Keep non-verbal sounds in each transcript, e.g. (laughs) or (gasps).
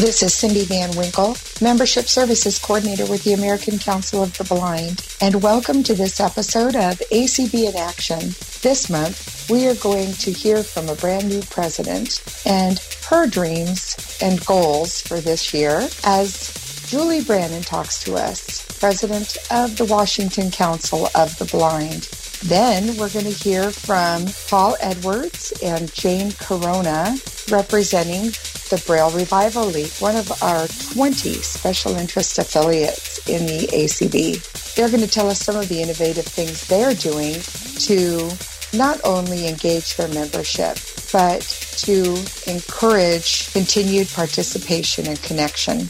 This is Cindy Van Winkle, Membership Services Coordinator with the American Council of the Blind, and welcome to this episode of ACB in Action. This month, we are going to hear from a brand new president and her dreams and goals for this year as Julie Brannon talks to us, president of the Washington Council of the Blind. Then we're going to hear from Paul Edwards and Jane Corona representing the Braille Revival League, one of our 20 special interest affiliates in the ACB. They're going to tell us some of the innovative things they're doing to not only engage their membership, but to encourage continued participation and connection.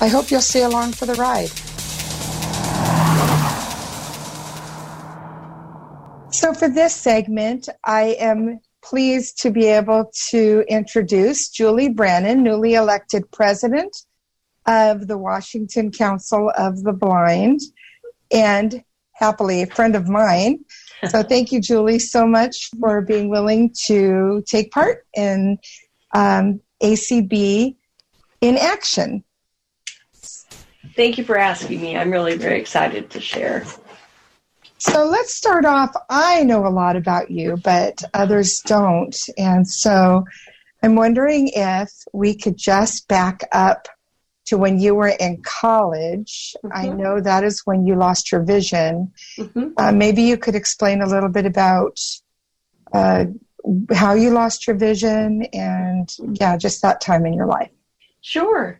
I hope you'll stay along for the ride. So, for this segment, I am pleased to be able to introduce Julie Brannon, newly elected president of the Washington Council of the Blind, and happily a friend of mine. So (laughs) thank you, Julie, so much for being willing to take part in um, ACB in action. Thank you for asking me. I'm really very excited to share. So let's start off. I know a lot about you, but others don't. And so I'm wondering if we could just back up to when you were in college. Mm-hmm. I know that is when you lost your vision. Mm-hmm. Uh, maybe you could explain a little bit about uh, how you lost your vision and, yeah, just that time in your life. Sure.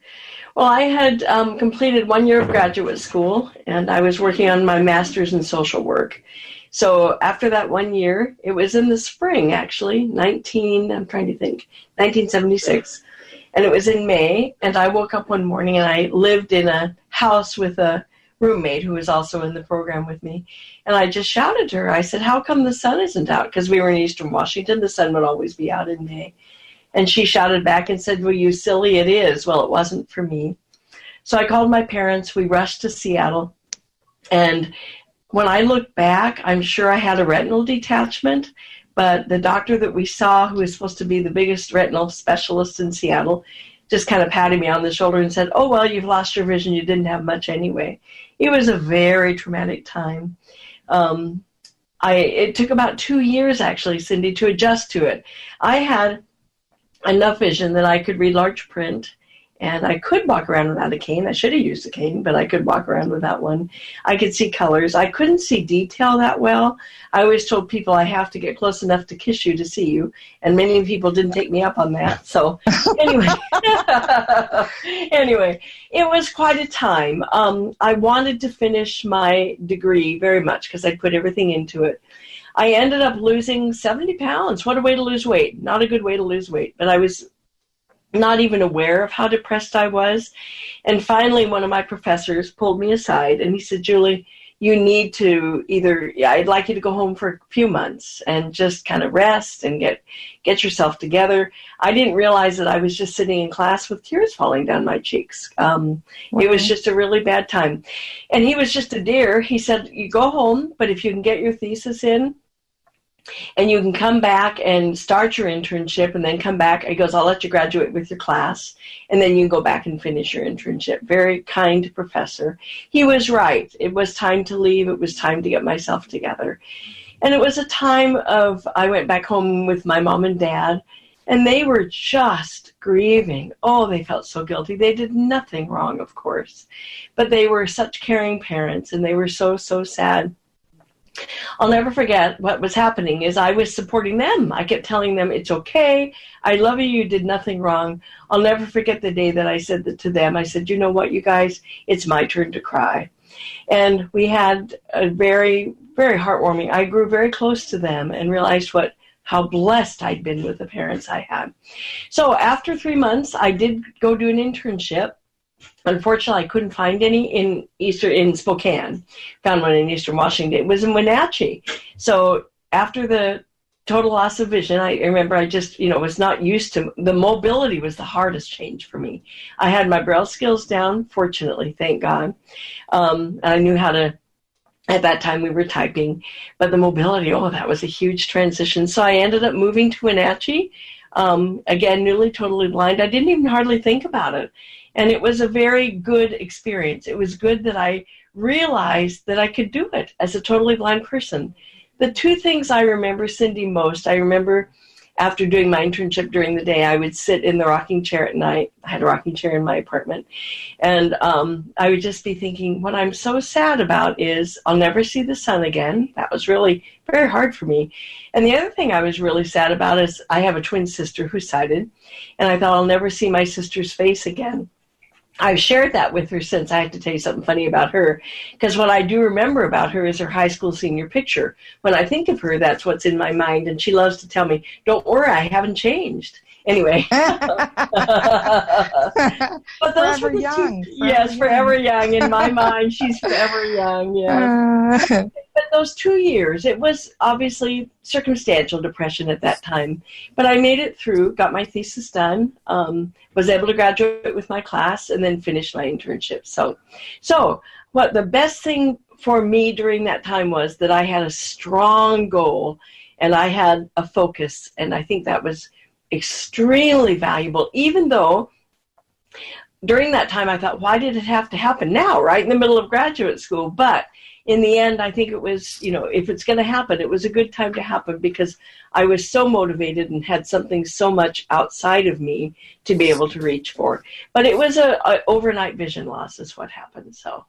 Well, I had um, completed one year of graduate school and I was working on my master's in social work. So after that one year, it was in the spring actually, 19, I'm trying to think, 1976. And it was in May, and I woke up one morning and I lived in a house with a roommate who was also in the program with me. And I just shouted to her, I said, How come the sun isn't out? Because we were in Eastern Washington, the sun would always be out in May. And she shouted back and said, Well, you silly, it is. Well, it wasn't for me. So I called my parents. We rushed to Seattle. And when I look back, I'm sure I had a retinal detachment. But the doctor that we saw, who was supposed to be the biggest retinal specialist in Seattle, just kind of patted me on the shoulder and said, Oh, well, you've lost your vision. You didn't have much anyway. It was a very traumatic time. Um, I, it took about two years, actually, Cindy, to adjust to it. I had enough vision that I could read large print and I could walk around without a cane. I should have used a cane, but I could walk around without one. I could see colors. I couldn't see detail that well. I always told people I have to get close enough to kiss you to see you, and many people didn't take me up on that. So anyway, (laughs) anyway, it was quite a time. Um, I wanted to finish my degree very much because I put everything into it. I ended up losing 70 pounds. What a way to lose weight. Not a good way to lose weight, but I was not even aware of how depressed I was. And finally, one of my professors pulled me aside and he said, Julie, you need to either I'd like you to go home for a few months and just kind of rest and get get yourself together. I didn't realize that I was just sitting in class with tears falling down my cheeks. Um, It was just a really bad time, and he was just a dear. He said, "You go home, but if you can get your thesis in, and you can come back and start your internship and then come back. He goes, I'll let you graduate with your class and then you can go back and finish your internship. Very kind professor. He was right. It was time to leave. It was time to get myself together. And it was a time of, I went back home with my mom and dad and they were just grieving. Oh, they felt so guilty. They did nothing wrong, of course, but they were such caring parents and they were so, so sad I'll never forget what was happening is I was supporting them. I kept telling them, it's okay. I love you. You did nothing wrong. I'll never forget the day that I said that to them. I said, you know what, you guys, it's my turn to cry. And we had a very, very heartwarming. I grew very close to them and realized what how blessed I'd been with the parents I had. So after three months, I did go do an internship Unfortunately, I couldn't find any in Easter in Spokane. Found one in Eastern Washington. It was in Wenatchee. So after the total loss of vision, I remember I just you know was not used to the mobility was the hardest change for me. I had my braille skills down, fortunately, thank God, um, I knew how to. At that time, we were typing, but the mobility, oh, that was a huge transition. So I ended up moving to Wenatchee Um, again, newly totally blind. I didn't even hardly think about it. And it was a very good experience. It was good that I realized that I could do it as a totally blind person. The two things I remember, Cindy, most, I remember after doing my internship during the day, I would sit in the rocking chair at night. I had a rocking chair in my apartment. And um, I would just be thinking, what I'm so sad about is I'll never see the sun again. That was really very hard for me. And the other thing I was really sad about is I have a twin sister who's sighted, and I thought I'll never see my sister's face again. I've shared that with her since. I have to tell you something funny about her because what I do remember about her is her high school senior picture. When I think of her, that's what's in my mind, and she loves to tell me, "Don't worry, I haven't changed." Anyway, (laughs) but those forever were the young. Two, forever yes, young. forever young. In my mind, she's forever young. Yeah. Uh. but those two years, it was obviously circumstantial depression at that time. But I made it through, got my thesis done, um, was able to graduate with my class, and then finished my internship. So, so what the best thing for me during that time was that I had a strong goal and I had a focus, and I think that was extremely valuable, even though during that time I thought, why did it have to happen now, right in the middle of graduate school? But in the end, I think it was, you know, if it's going to happen, it was a good time to happen because I was so motivated and had something so much outside of me to be able to reach for. But it was a, overnight vision loss, is what happened. So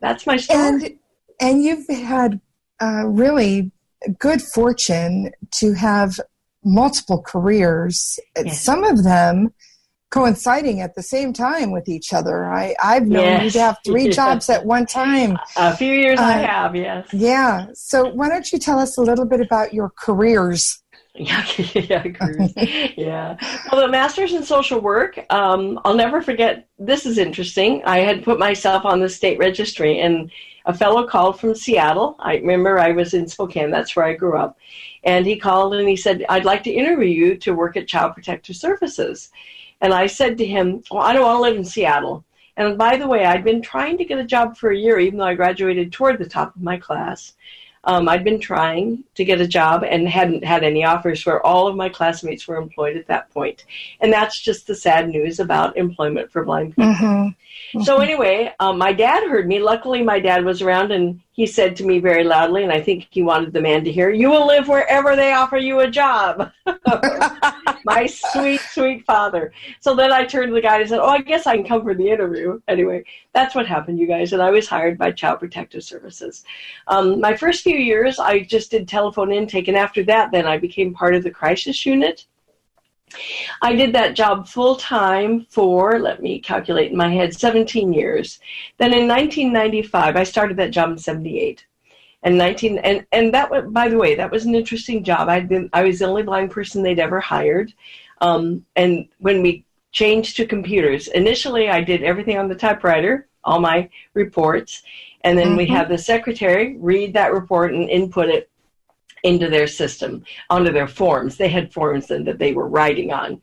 that's my story. And and you've had uh, really good fortune to have multiple careers. Yes. Some of them coinciding at the same time with each other. I, I've known yes. you to have three jobs at one time. (laughs) A few years uh, I have, yes. Yeah. So why don't you tell us a little bit about your careers? (laughs) yeah, yeah. Yeah. Well, the master's in social work. Um, I'll never forget. This is interesting. I had put myself on the state registry, and a fellow called from Seattle. I remember I was in Spokane. That's where I grew up, and he called and he said, "I'd like to interview you to work at Child Protective Services." And I said to him, Well, I don't want to live in Seattle. And by the way, I'd been trying to get a job for a year, even though I graduated toward the top of my class. Um, I'd been trying to get a job and hadn't had any offers where all of my classmates were employed at that point. And that's just the sad news about employment for blind people. Mm-hmm. Mm-hmm. So, anyway, um, my dad heard me. Luckily, my dad was around and he said to me very loudly, and I think he wanted the man to hear, You will live wherever they offer you a job. (laughs) (laughs) (laughs) my sweet, sweet father. So then I turned to the guy and said, Oh, I guess I can come for the interview. Anyway, that's what happened, you guys. And I was hired by Child Protective Services. Um, my first few years, I just did telephone intake. And after that, then I became part of the crisis unit. I did that job full time for, let me calculate in my head, 17 years. Then in 1995, I started that job in 78 and 19 and and that was by the way that was an interesting job. I'd been i was the only blind person they'd ever hired um, and when we changed to computers initially i did everything on the typewriter all my reports and then mm-hmm. we had the secretary read that report and input it into their system onto their forms. They had forms then that they were writing on.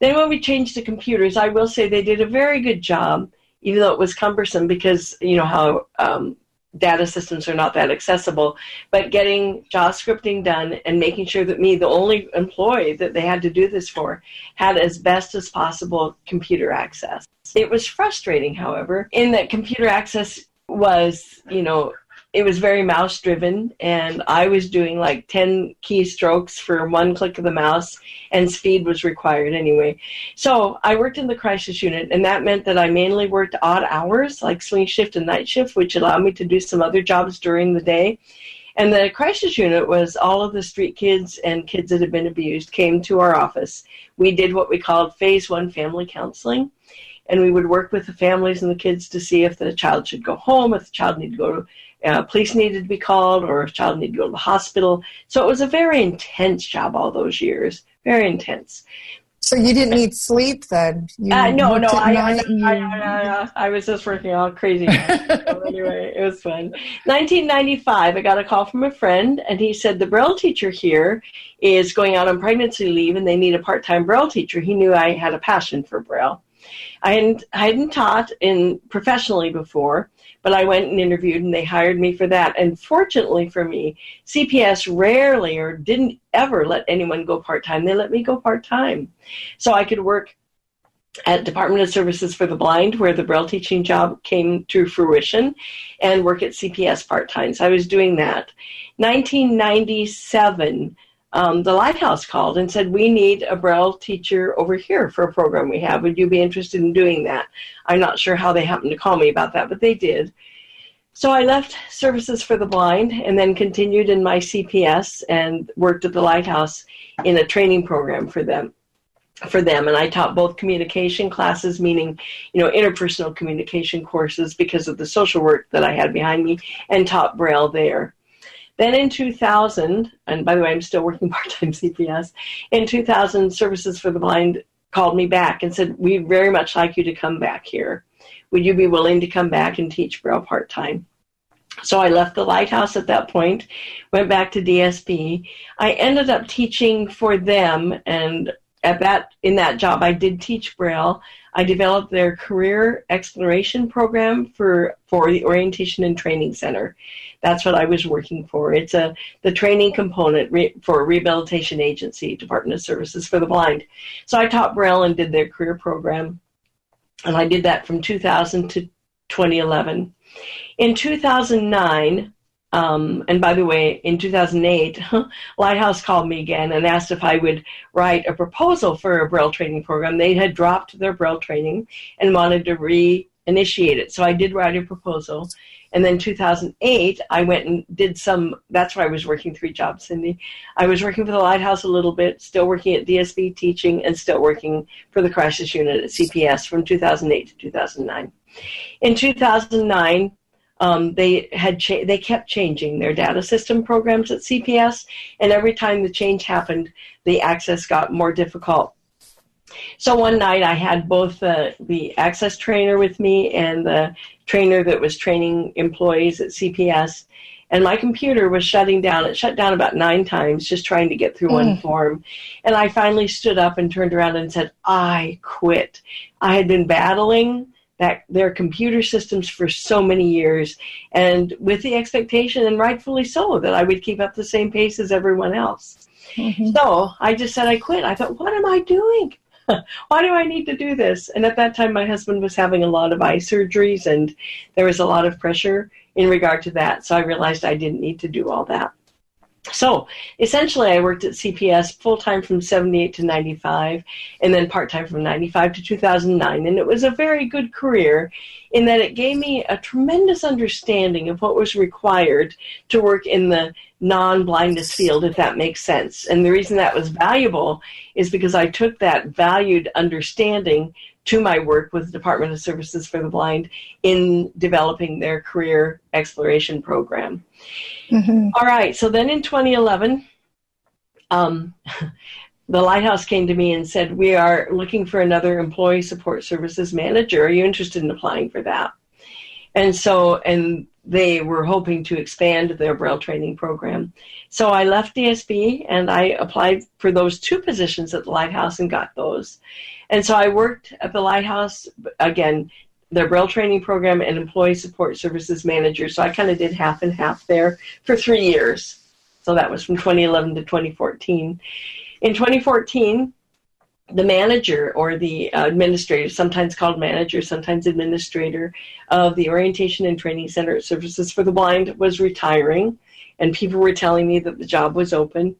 Then when we changed to computers i will say they did a very good job even though it was cumbersome because you know how um, data systems are not that accessible, but getting JAWS scripting done and making sure that me, the only employee that they had to do this for, had as best as possible computer access. It was frustrating, however, in that computer access was, you know, it was very mouse driven and i was doing like 10 keystrokes for one click of the mouse and speed was required anyway. So i worked in the crisis unit and that meant that i mainly worked odd hours like swing shift and night shift which allowed me to do some other jobs during the day. And the crisis unit was all of the street kids and kids that had been abused came to our office. We did what we called phase one family counseling and we would work with the families and the kids to see if the child should go home, if the child needed to go to uh, police needed to be called or a child needed to go to the hospital. So it was a very intense job all those years, very intense. So you didn't need sleep then? Uh, no, no, I, I, I, I, was just working all crazy. (laughs) so anyway, it was fun. 1995, I got a call from a friend, and he said the Braille teacher here is going out on pregnancy leave, and they need a part-time Braille teacher. He knew I had a passion for Braille. I hadn't, I hadn't taught in professionally before, but I went and interviewed and they hired me for that. And fortunately for me, CPS rarely or didn't ever let anyone go part time. They let me go part time. So I could work at Department of Services for the Blind, where the Braille teaching job came to fruition, and work at CPS part time. So I was doing that. 1997, um, the Lighthouse called and said, We need a Braille teacher over here for a program we have. Would you be interested in doing that? I'm not sure how they happened to call me about that, but they did. So I left Services for the Blind and then continued in my CPS and worked at the Lighthouse in a training program for them for them and i taught both communication classes meaning you know interpersonal communication courses because of the social work that i had behind me and taught braille there then in 2000 and by the way i'm still working (laughs) part-time cps in 2000 services for the blind called me back and said we'd very much like you to come back here would you be willing to come back and teach braille part-time so I left the lighthouse at that point, went back to DSB. I ended up teaching for them and at that in that job I did teach Braille. I developed their career exploration program for for the orientation and training center. That's what I was working for. It's a the training component re, for a rehabilitation agency, Department of Services for the Blind. So I taught Braille and did their career program, and I did that from 2000 to 2011. In 2009, um, and by the way, in 2008, (laughs) Lighthouse called me again and asked if I would write a proposal for a Braille training program. They had dropped their Braille training and wanted to reinitiate it. So I did write a proposal. And then 2008, I went and did some, that's where I was working three jobs, Cindy. I was working for the Lighthouse a little bit, still working at DSB teaching, and still working for the crisis unit at CPS from 2008 to 2009. In 2009, um, they had cha- they kept changing their data system programs at CPS, and every time the change happened, the access got more difficult. So one night I had both uh, the access trainer with me and the trainer that was training employees at CPS, and my computer was shutting down. It shut down about nine times just trying to get through mm. one form. And I finally stood up and turned around and said, I quit. I had been battling that their computer systems for so many years and with the expectation and rightfully so that I would keep up the same pace as everyone else. Mm-hmm. So I just said I quit. I thought, what am I doing? (laughs) Why do I need to do this? And at that time, my husband was having a lot of eye surgeries, and there was a lot of pressure in regard to that. So I realized I didn't need to do all that. So essentially, I worked at CPS full time from 78 to 95, and then part time from 95 to 2009. And it was a very good career in that it gave me a tremendous understanding of what was required to work in the non blindness field, if that makes sense. And the reason that was valuable is because I took that valued understanding to my work with the Department of Services for the Blind in developing their career exploration program. Mm-hmm. All right, so then in 2011, um, (laughs) the Lighthouse came to me and said, We are looking for another employee support services manager. Are you interested in applying for that? And so, and they were hoping to expand their Braille training program. So I left DSB and I applied for those two positions at the Lighthouse and got those. And so I worked at the Lighthouse, again, their Braille training program and employee support services manager. So I kind of did half and half there for three years. So that was from 2011 to 2014. In 2014, the manager or the uh, administrator, sometimes called manager, sometimes administrator of the Orientation and Training Center Services for the Blind, was retiring, and people were telling me that the job was open.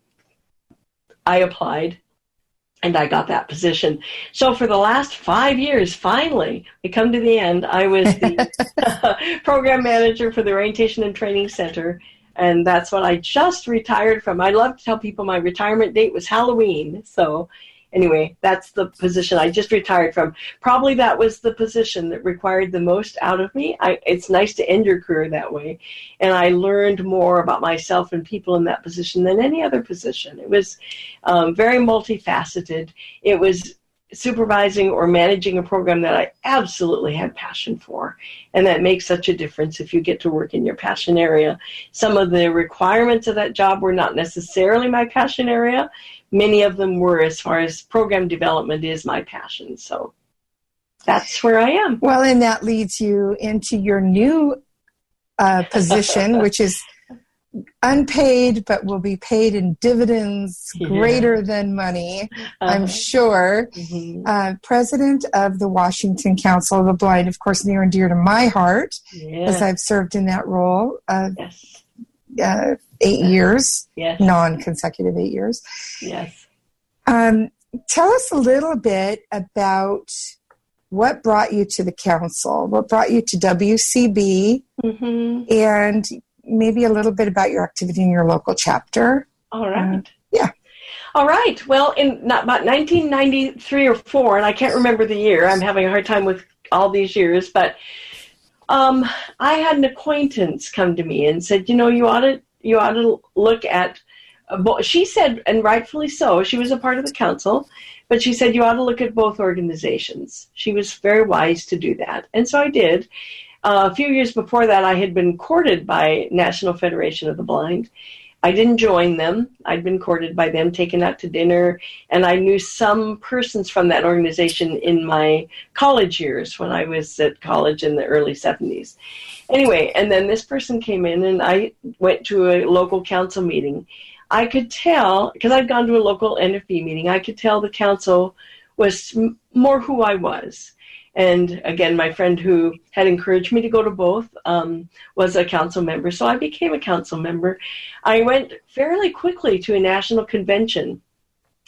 I applied and I got that position. So for the last five years, finally, we come to the end. I was the (laughs) (laughs) program manager for the Orientation and Training Center, and that's what I just retired from. I love to tell people my retirement date was Halloween. So anyway, that's the position I just retired from. Probably that was the position that required the most out of me. I, it's nice to end your career that way. And I learned more about myself and people in that position than any other position. It was um, very multifaceted. It was supervising or managing a program that I absolutely had passion for. And that makes such a difference if you get to work in your passion area. Some of the requirements of that job were not necessarily my passion area, many of them were as far as program development is my passion. So that's where I am. Well, and that leads you into your new uh, position, (laughs) which is unpaid but will be paid in dividends yeah. greater than money, uh-huh. I'm sure. Mm-hmm. Uh, president of the Washington Council of the Blind, of course, near and dear to my heart, as I've served in that role. Uh, yes. Uh, eight years, yes. non consecutive eight years. Yes. Um, tell us a little bit about what brought you to the council, what brought you to WCB, mm-hmm. and maybe a little bit about your activity in your local chapter. All right. Uh, yeah. All right. Well, in not, about 1993 or four, and I can't remember the year. I'm having a hard time with all these years, but um, I had an acquaintance come to me and said, "You know, you ought to you ought to look at." She said, and rightfully so. She was a part of the council, but she said you ought to look at both organizations. She was very wise to do that, and so I did. Uh, a few years before that, I had been courted by National Federation of the Blind. I didn't join them. I'd been courted by them, taken out to dinner, and I knew some persons from that organization in my college years when I was at college in the early 70s. Anyway, and then this person came in, and I went to a local council meeting. I could tell, because I'd gone to a local NFB meeting, I could tell the council was more who I was. And again, my friend who had encouraged me to go to both um, was a council member. So I became a council member. I went fairly quickly to a national convention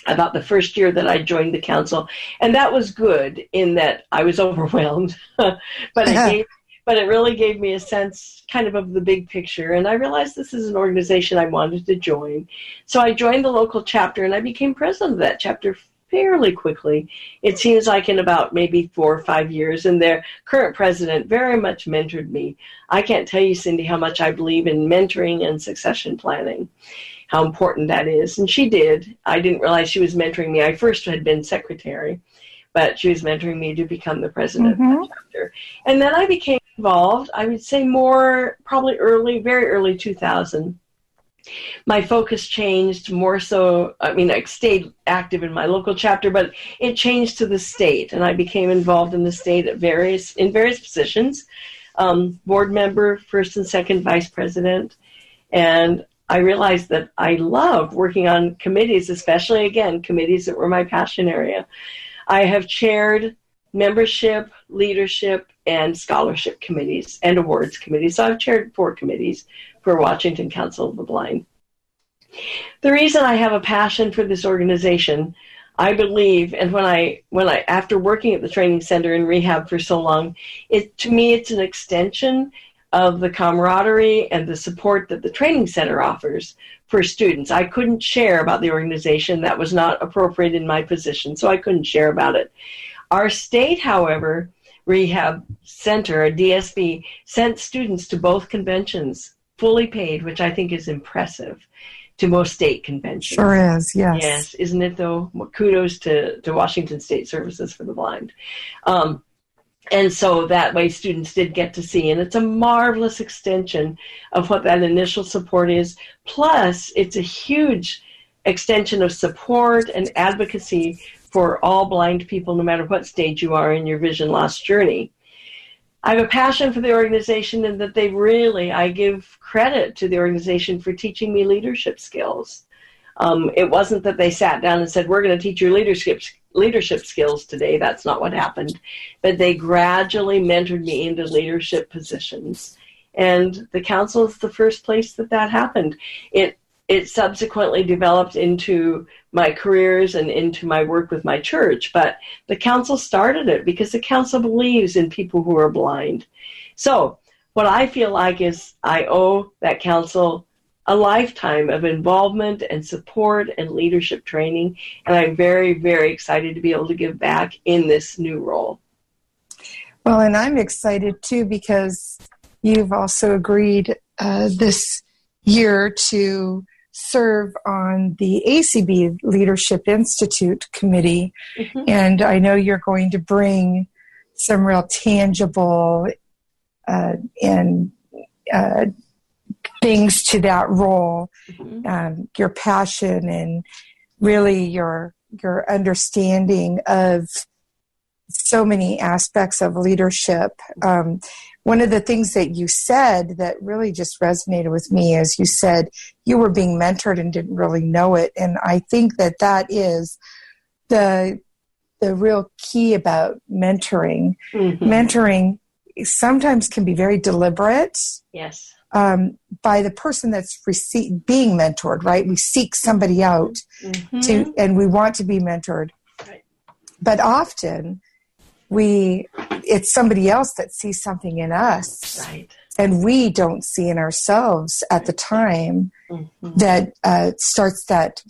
about the first year that I joined the council. And that was good in that I was (laughs) overwhelmed. (laughs) but it gave, but it really gave me a sense kind of of the big picture and i realized this is an organization i wanted to join so i joined the local chapter and i became president of that chapter fairly quickly. It seems like in about maybe four or five years, and their current president very much mentored me. I can't tell you, Cindy, how much I believe in mentoring and succession planning, how important that is. And she did. I didn't realize she was mentoring me. I first had been secretary, but she was mentoring me to become the president mm-hmm. of the chapter. And then I became involved, I would say more probably early, very early 2000 my focus changed more so i mean i stayed active in my local chapter but it changed to the state and i became involved in the state at various in various positions. Um, board member first and second vice president and i realized that i love working on committees especially again committees that were my passion area. I have chaired membership leadership and scholarship committees and awards committees so i've chaired four committees for Washington Council of the Blind. The reason I have a passion for this organization, I believe, and when I when I after working at the training center in rehab for so long, it to me it's an extension of the camaraderie and the support that the training center offers for students. I couldn't share about the organization that was not appropriate in my position, so I couldn't share about it. Our state, however, rehab center, a DSB, sent students to both conventions fully paid, which I think is impressive to most state conventions. Sure is, yes. Yes, isn't it though? Kudos to, to Washington State Services for the Blind. Um, and so that way students did get to see, and it's a marvelous extension of what that initial support is. Plus, it's a huge extension of support and advocacy for all blind people, no matter what stage you are in your vision loss journey. I have a passion for the organization and that they really, I give credit to the organization for teaching me leadership skills. Um, it wasn't that they sat down and said, We're going to teach you leadership, leadership skills today. That's not what happened. But they gradually mentored me into leadership positions. And the council is the first place that that happened. It it subsequently developed into my careers and into my work with my church. But the council started it because the council believes in people who are blind. So, what I feel like is I owe that council a lifetime of involvement and support and leadership training. And I'm very, very excited to be able to give back in this new role. Well, and I'm excited too because you've also agreed uh, this year to serve on the ACB Leadership Institute committee, mm-hmm. and I know you're going to bring some real tangible uh, and uh, things to that role. Mm-hmm. Um, your passion and really your your understanding of so many aspects of leadership. Um, one of the things that you said that really just resonated with me is you said you were being mentored and didn't really know it, and I think that that is the the real key about mentoring. Mm-hmm. Mentoring sometimes can be very deliberate. Yes. Um, by the person that's rece- being mentored, right? We seek somebody out mm-hmm. to, and we want to be mentored. Right. But often, we it's somebody else that sees something in us, right. and we don't see in ourselves at the time mm-hmm. that uh, starts that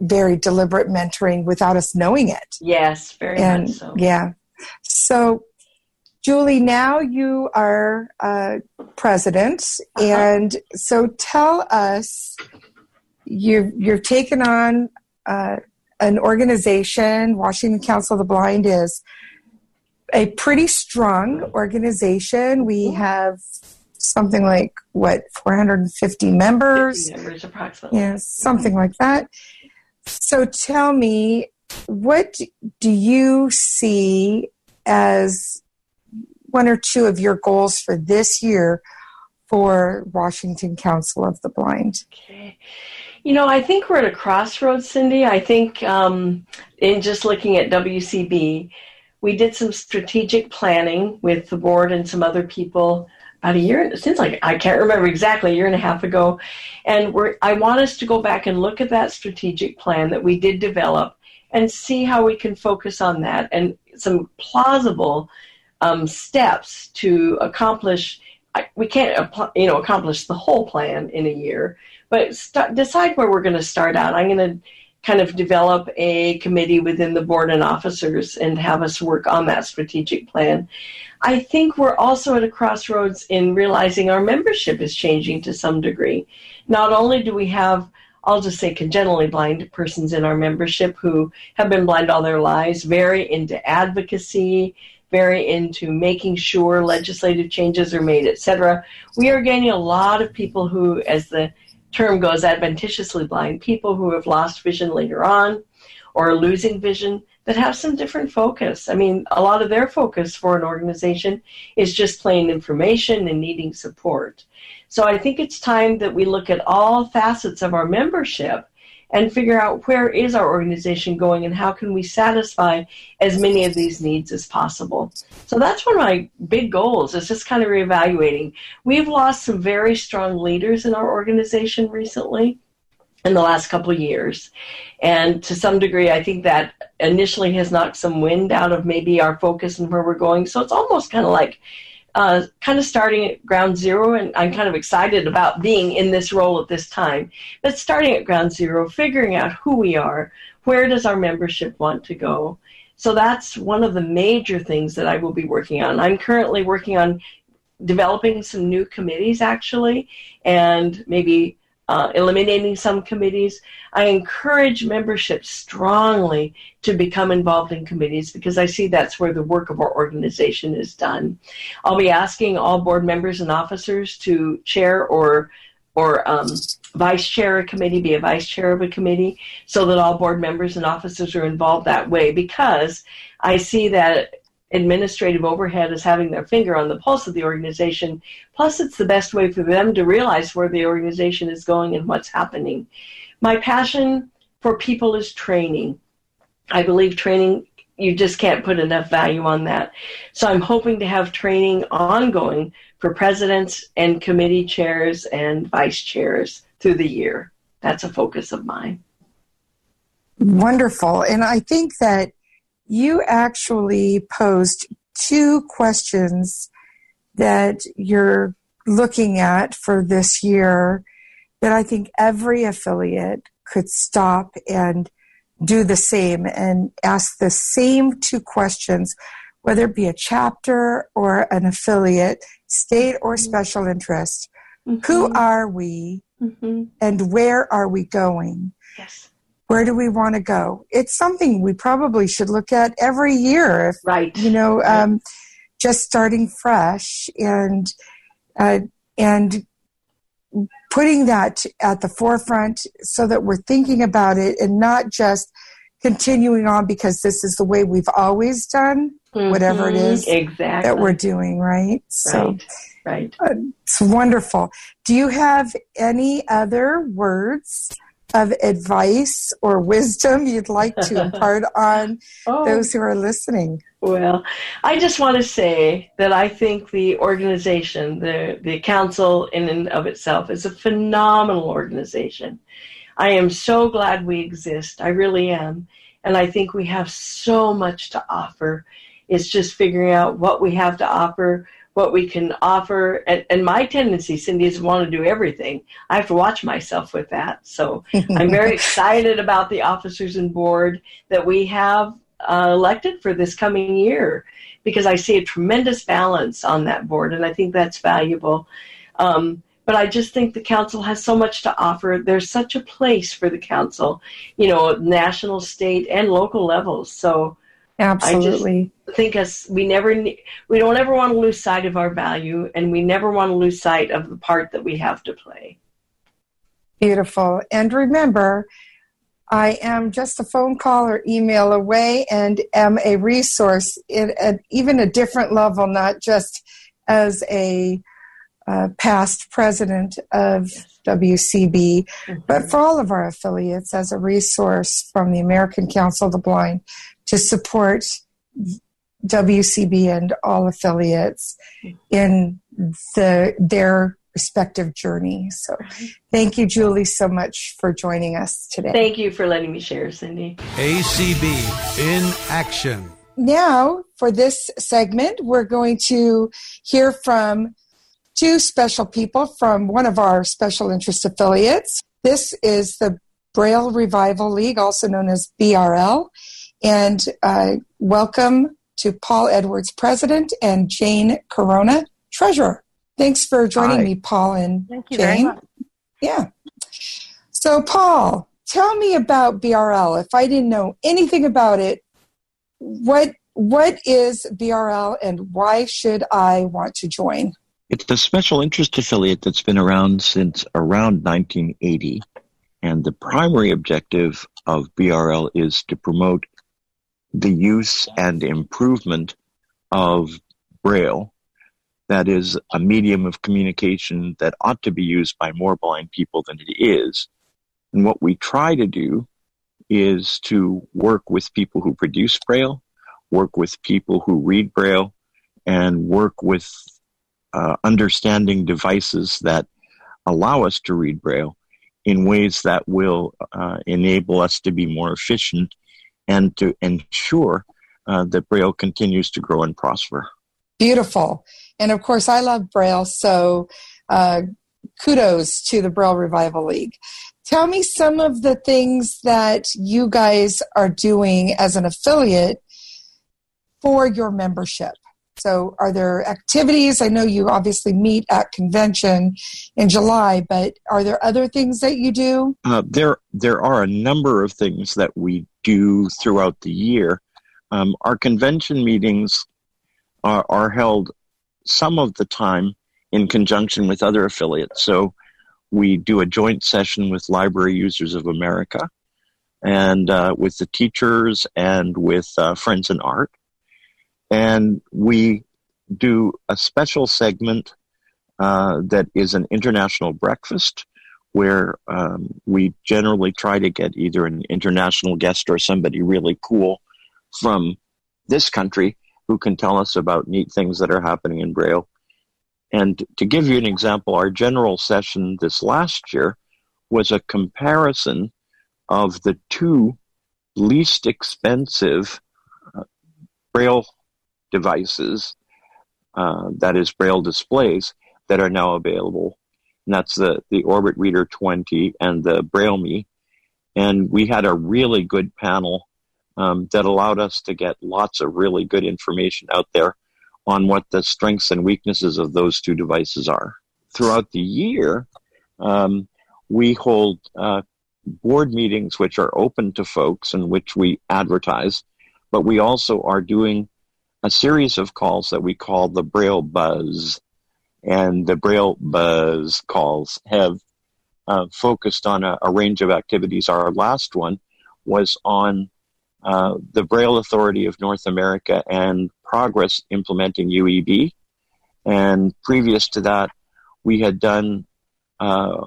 very deliberate mentoring without us knowing it. Yes, very and, much so. Yeah. So, Julie, now you are uh, president, uh-huh. and so tell us you've you've taken on uh, an organization. Washington Council of the Blind is a pretty strong organization. We have something like what 450 members, members approximately. Yeah, something like that. So tell me, what do you see as one or two of your goals for this year for Washington Council of the Blind? Okay. You know, I think we're at a crossroads, Cindy. I think um, in just looking at WCB, we did some strategic planning with the board and some other people about a year since like I can't remember exactly a year and a half ago, and I want us to go back and look at that strategic plan that we did develop and see how we can focus on that and some plausible um, steps to accomplish. We can't you know accomplish the whole plan in a year, but st- decide where we're going to start out. I'm going to kind of develop a committee within the board and officers and have us work on that strategic plan. I think we're also at a crossroads in realizing our membership is changing to some degree. Not only do we have I'll just say congenitally blind persons in our membership who have been blind all their lives, very into advocacy, very into making sure legislative changes are made, etc. We are gaining a lot of people who, as the term goes adventitiously blind, people who have lost vision later on or are losing vision that have some different focus. I mean, a lot of their focus for an organization is just plain information and needing support. So I think it's time that we look at all facets of our membership and figure out where is our organization going and how can we satisfy as many of these needs as possible. So that's one of my big goals is just kind of reevaluating. We've lost some very strong leaders in our organization recently in the last couple of years. And to some degree, I think that initially has knocked some wind out of maybe our focus and where we're going. So it's almost kind of like uh, kind of starting at ground zero, and I'm kind of excited about being in this role at this time. But starting at ground zero, figuring out who we are, where does our membership want to go? So that's one of the major things that I will be working on. I'm currently working on developing some new committees, actually, and maybe uh, eliminating some committees. I encourage membership strongly to become involved in committees because I see that's where the work of our organization is done. I'll be asking all board members and officers to chair or or um, vice chair a committee, be a vice chair of a committee, so that all board members and officers are involved that way. Because I see that administrative overhead is having their finger on the pulse of the organization. Plus, it's the best way for them to realize where the organization is going and what's happening. My passion for people is training. I believe training, you just can't put enough value on that. So I'm hoping to have training ongoing for presidents and committee chairs and vice chairs through the year. That's a focus of mine. Wonderful. And I think that you actually posed two questions that you're looking at for this year that I think every affiliate could stop and do the same and ask the same two questions, whether it be a chapter or an affiliate, state or mm-hmm. special interest. Mm-hmm. Who are we mm-hmm. and where are we going? Yes where do we want to go? It's something we probably should look at every year. If, right. You know, um, just starting fresh and uh, and putting that at the forefront so that we're thinking about it and not just continuing on because this is the way we've always done mm-hmm. whatever it is exactly. that we're doing, right? So, right. right. Uh, it's wonderful. Do you have any other words of advice or wisdom you'd like to (laughs) impart on oh. those who are listening? Well, I just want to say that I think the organization, the, the council in and of itself, is a phenomenal organization. I am so glad we exist. I really am. And I think we have so much to offer. It's just figuring out what we have to offer, what we can offer. And, and my tendency, Cindy, is to want to do everything. I have to watch myself with that. So (laughs) I'm very excited about the officers and board that we have uh, elected for this coming year because I see a tremendous balance on that board, and I think that's valuable. Um, but I just think the council has so much to offer. There's such a place for the council, you know, national, state, and local levels. So absolutely, I think us we never we don't ever want to lose sight of our value, and we never want to lose sight of the part that we have to play. Beautiful, and remember. I am just a phone call or email away and am a resource at even a different level, not just as a uh, past president of WCB, mm-hmm. but for all of our affiliates as a resource from the American Council of the Blind to support WCB and all affiliates in the their respective journey. So thank you, Julie, so much for joining us today. Thank you for letting me share, Cindy. ACB in action. Now, for this segment, we're going to hear from two special people from one of our special interest affiliates. This is the Braille Revival League, also known as BRL. And uh, welcome to Paul Edwards, President, and Jane Corona, Treasurer. Thanks for joining Hi. me, Paul and Thank you Jane. Very much. Yeah. So, Paul, tell me about BRL. If I didn't know anything about it, what what is BRL and why should I want to join? It's a special interest affiliate that's been around since around 1980. And the primary objective of BRL is to promote the use and improvement of Braille. That is a medium of communication that ought to be used by more blind people than it is. And what we try to do is to work with people who produce Braille, work with people who read Braille, and work with uh, understanding devices that allow us to read Braille in ways that will uh, enable us to be more efficient and to ensure uh, that Braille continues to grow and prosper. Beautiful. And of course, I love Braille, so uh, kudos to the Braille Revival League. Tell me some of the things that you guys are doing as an affiliate for your membership. So, are there activities? I know you obviously meet at convention in July, but are there other things that you do? Uh, there, there are a number of things that we do throughout the year. Um, our convention meetings are, are held some of the time in conjunction with other affiliates. So, we do a joint session with Library Users of America and uh, with the teachers and with uh, Friends in Art and we do a special segment uh, that is an international breakfast where um, we generally try to get either an international guest or somebody really cool from this country who can tell us about neat things that are happening in Braille. And to give you an example, our general session this last year was a comparison of the two least expensive uh, Braille devices, uh, that is Braille displays, that are now available. And that's the, the Orbit Reader 20 and the Braille Me. And we had a really good panel um, that allowed us to get lots of really good information out there on what the strengths and weaknesses of those two devices are. Throughout the year, um, we hold uh, board meetings which are open to folks and which we advertise, but we also are doing a series of calls that we call the Braille Buzz. And the Braille Buzz calls have uh, focused on a, a, range of activities. Our last one was on uh, the Braille Authority of North America and Progress implementing UEB. And previous to that, we had done uh,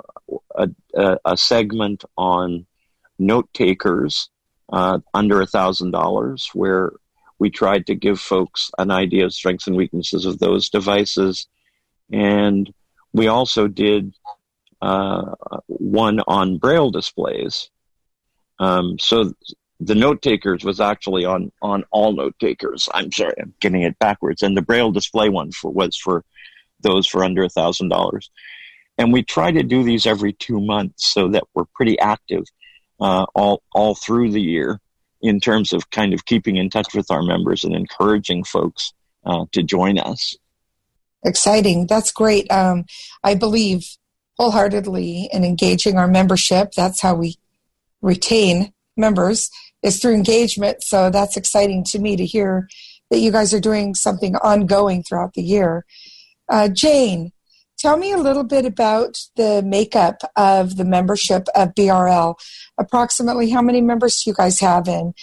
a, a, segment on note takers uh, under a thousand dollars, where we tried to give folks an idea of strengths and weaknesses of those devices. And we also did uh, one on braille displays. Um, so the note takers was actually on on all note takers. I'm sorry, I'm getting it backwards. And the braille display one for, was for those for under a thousand dollars. And we try to do these every two months so that we're pretty active uh, all all through the year in terms of kind of keeping in touch with our members and encouraging folks uh, to join us. Exciting. That's great. Um, I believe wholeheartedly in engaging our membership. That's how we retain members is through engagement. So that's exciting to me to hear that you guys are doing something ongoing throughout the year. Uh, Jane, tell me a little bit about the makeup of the membership of BRL. Approximately how many members do you guys have in?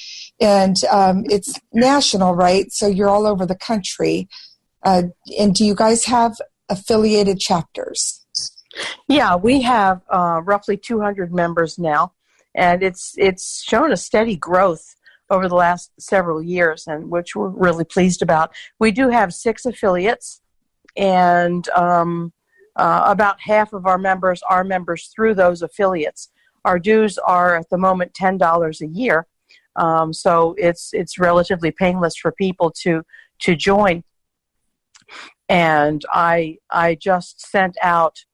And um, it's national, right? So you're all over the country. Uh, and do you guys have affiliated chapters? Yeah, we have uh, roughly 200 members now, and it's it's shown a steady growth over the last several years, and which we're really pleased about. We do have six affiliates, and um, uh, about half of our members are members through those affiliates. Our dues are at the moment ten dollars a year, um, so it's it's relatively painless for people to to join. And I I just sent out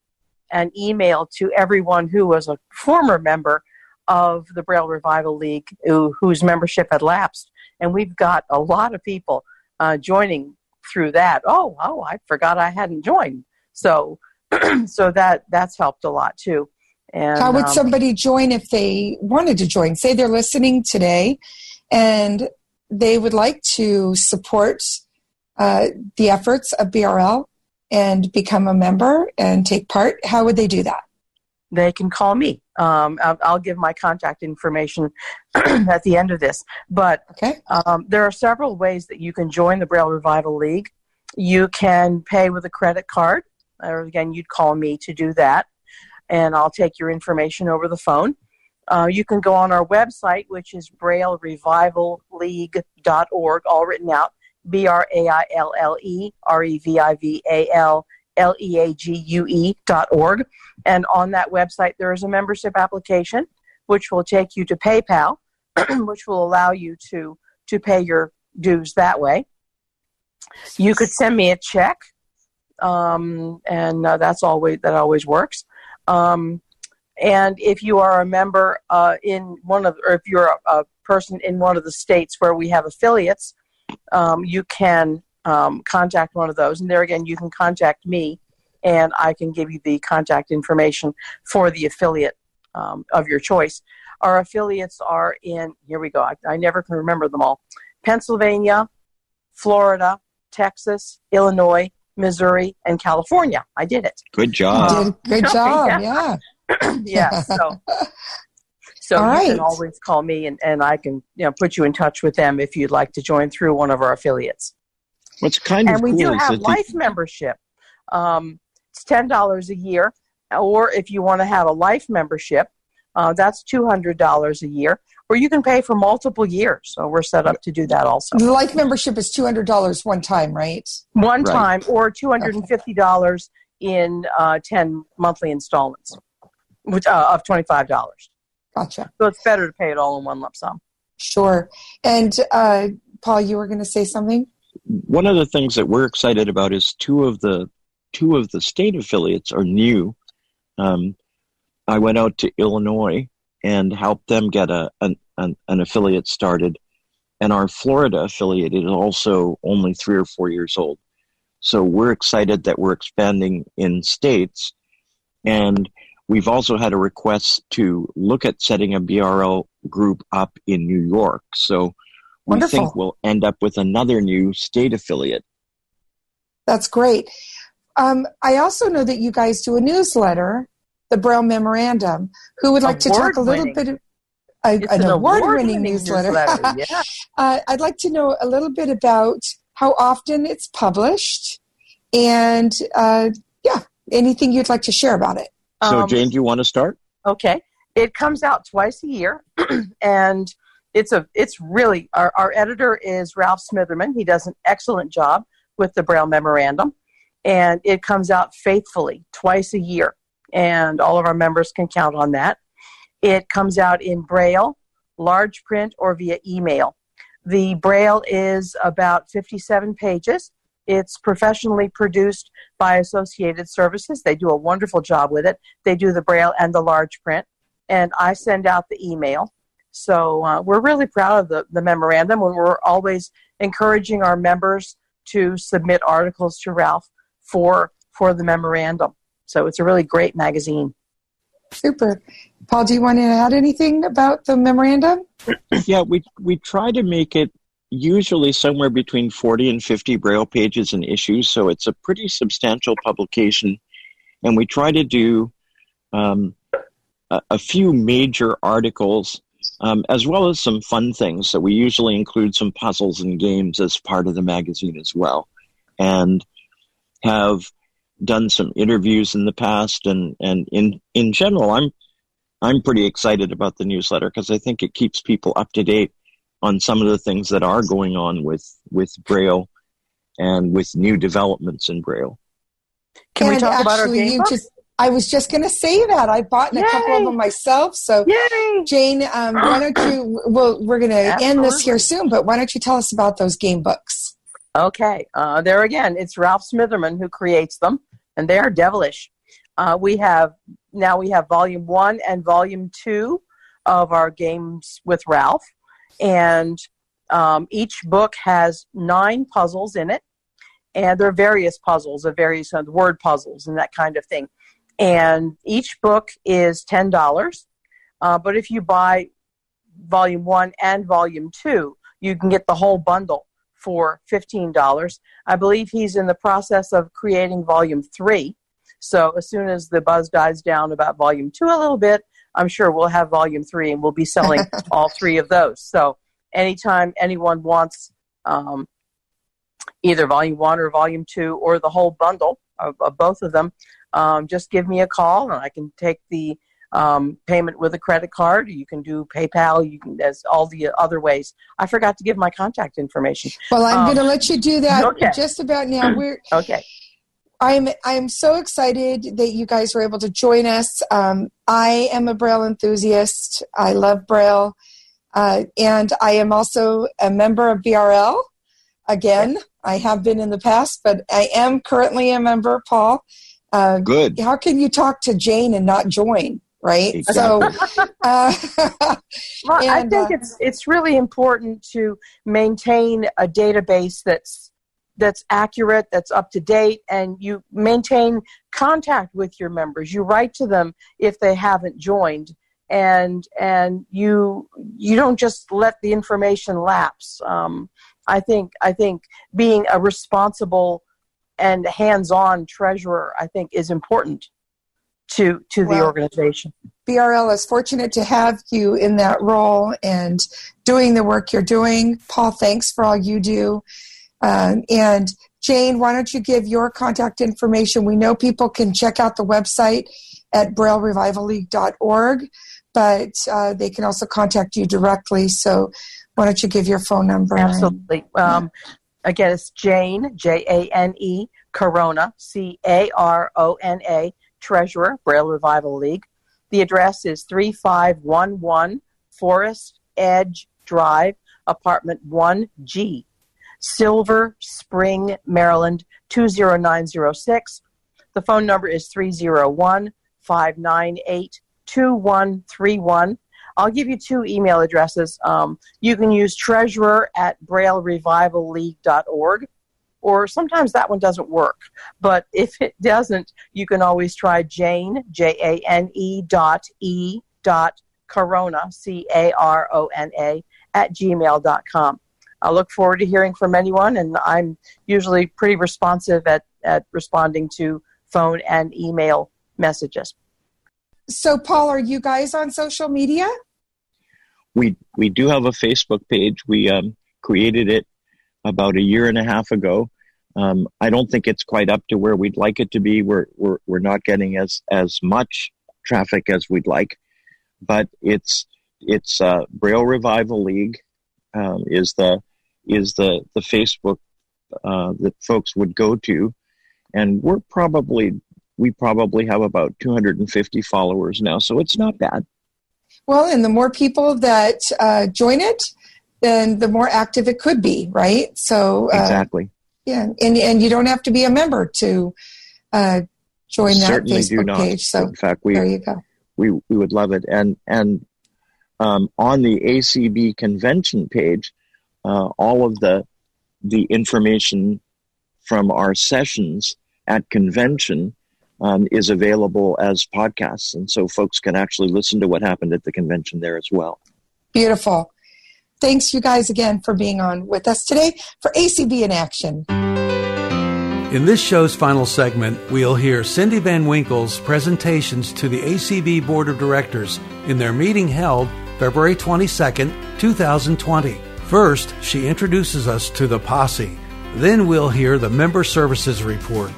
an email to everyone who was a former member of the Braille Revival League who, whose membership had lapsed. And we've got a lot of people uh, joining through that. Oh, oh, I forgot I hadn't joined. So, (clears throat) so that that's helped a lot too. And how would um, somebody join if they wanted to join? Say they're listening today, and they would like to support uh, the efforts of BRL and become a member and take part, how would they do that? They can call me. Um, I'll, I'll, give my contact information (clears throat) at the end of this. But okay. um, there are several ways that you can join the Braille Revival League. You can pay with a credit card, or again, you'd call me to do that, and I'll take your information over the phone. Uh, you can go on our website, which is braillerevivalleague.org, all written out. B R A I L L E R E V I V A L L E A G U E dot org. And on that website, there is a membership application which will take you to PayPal, (clears throat) which will allow you to, to pay your dues that way. You could send me a check, um, and uh, that's always that always works. Um, and if you are a member uh, in one of, or if you're a, a, person in one of the states where we have affiliates, um, you can um, contact one of those. And there again, you can contact me, and I can give you the contact information for the affiliate um, of your choice. Our affiliates are in, here we go, I, I never can remember them all Pennsylvania, Florida, Texas, Illinois, Missouri, and California. I did it. Good job. (laughs) good job, yeah. yeah, (clears throat) so (laughs) So All you right. can always call me and, and I can you know put you in touch with them if you'd like to join through one of our affiliates. What's kind of and we cool do have life the- membership. Um, it's ten dollars a year, or if you want to have a life membership, uh, that's two hundred dollars a year. Or you can pay for multiple years. So we're set up to do that also. The life membership is two hundred dollars one time, right? One right. time, or two hundred and fifty dollars okay. in uh, ten monthly installments, which uh, of twenty five dollars. Gotcha. So it's better to pay it all in one lump sum. Sure. And uh, Paul, you were going to say something. One of the things that we're excited about is two of the two of the state affiliates are new. Um, I went out to Illinois and helped them get a an, an, an affiliate started, and our Florida affiliate is also only three or four years old. So we're excited that we're expanding in states, and We've also had a request to look at setting a BRL group up in New York. So we Wonderful. think we'll end up with another new state affiliate. That's great. Um, I also know that you guys do a newsletter, the Braille Memorandum. Who would like to talk a little bit? Of, a, It's an, an award-winning, award-winning newsletter. newsletter, (laughs) yeah. uh, I'd like to know a little bit about how often it's published, and uh, yeah, anything you'd like to share about it. So, Um, Jane, do you want to start? Okay. It comes out twice a year, (clears throat) and it's a it's really our, our editor is Ralph Smitherman. He does an excellent job with the Braille Memorandum, and it comes out faithfully twice a year, and all of our members can count on that. It comes out in Braille, large print, or via email. The Braille is about 57 pages. It's professionally produced by Associated Services. They do a wonderful job with it. They do the Braille and the large print, and I send out the email. So uh, we're really proud of the, the memorandum, and we're always encouraging our members to submit articles to Ralph for for the memorandum. So it's a really great magazine. Super. Paul, do you want to add anything about the memorandum? Yeah, we we try to make it usually somewhere between 40 and 50 braille pages and issues, so it's a pretty substantial publication. And we try to do um, a, a few major articles um, as well as some fun things. So we usually include some puzzles and games as part of the magazine as well, and have done some interviews in the past. And and in in general, I'm I'm pretty excited about the newsletter because I think it keeps people up to date on some of the things that are going on with with Braille and with new developments in Braille. Can we And talk about our actually, game you just- I was just going to say that. I bought a couple of them myself. So, Yay! Jane, um, why don't you? (gasps) Well, we're going to end this here soon, but why don't you tell us about those game books? Okay, uh, there again, it's Ralph Smitherman who creates them, and they are devilish. Uh, we have now we have volume one and volume two of our games with Ralph, and um, each book has nine puzzles in it, and there are various puzzles of various uh, word puzzles and that kind of thing. And each book is ten dollars, uh, but if you buy volume one and volume two, you can get the whole bundle for $15. I believe he's in the process of creating volume three. So as soon as the buzz dies down about volume two a little bit, I'm sure we'll have volume three and we'll be selling (laughs) all three of those. So anytime anyone wants um, either volume one or volume two or the whole bundle of, of both of them, um, just give me a call and I can take the um, payment with a credit card. You can do PayPal. You can there's all the other ways. I forgot to give my contact information. Well, I'm Um, going to let you do that okay. just about now. (clears throat) We're Okay. I'm I'm so excited that you guys were able to join us. Um, I am a Braille enthusiast. I love Braille, uh, and I am also a member of BRL. Again, I have been in the past, but I am currently a member. Paul, uh, Good. how can you talk to Jane and not join? Right. Exactly. So, (laughs) uh, (laughs) Well, I think uh, it's it's really important to maintain a database that's that's accurate, that's up to date, and you maintain contact with your members. You write to them if they haven't joined, and and you you don't just let the information lapse. Um, I think I think being a responsible and hands-on treasurer, I think, is important to to the organization. BRL is fortunate to have you in that role and doing the work you're doing. Paul, thanks for all you do. Um, and Jane, why don't you give your contact information? We know people can check out the website at braillerevivalleague.org, but uh, they can also contact you directly. So why don't you give your phone number? and- Absolutely. Um, again, it's Jane, J A N E, Carona, C A R O N A, Treasurer, Braille Revival League. The address is 3511 Forest Edge Drive, Apartment 1G, Silver Spring, Maryland 20906. The phone number is 301 598 2131. I'll give you two email addresses. Um, you can use treasurer at braillerevivalleague.org, or sometimes that one doesn't work. But if it doesn't, you can always try Jane, J A N E dot E dot Carona, C A R O N A, at gmail.com. I look forward to hearing from anyone, and I'm usually pretty responsive at, at responding to phone and email messages. So, Paul, are you guys on social media? we we do have a Facebook page. We um, created it about a year and a half ago. Um, I don't think it's quite up to where we'd like it to be. We're we're we're not getting as as much traffic as we'd like, but it's it's uh, Braille Revival League um, is the is the the Facebook uh, that folks would go to, and we're probably we probably have about 250 followers now, so it's not bad. Well, and the more people that uh, join it, then the more active it could be, right? So uh, exactly, yeah, and and you don't have to be a member to uh, join that Certainly Facebook page. So in fact, we there you go. We we would love it, and and um, on the ACB convention page, uh, all of the the information from our sessions at convention um, is available as podcasts, and so folks can actually listen to what happened at the convention there as well. Beautiful. Thanks, you guys, again for being on with us today for ACB in Action. In this show's final segment, we'll hear Cindy Van Winkle's presentations to the ACB Board of Directors in their meeting held February 22, 2020. First, she introduces us to the posse. Then we'll hear the Member Services Report.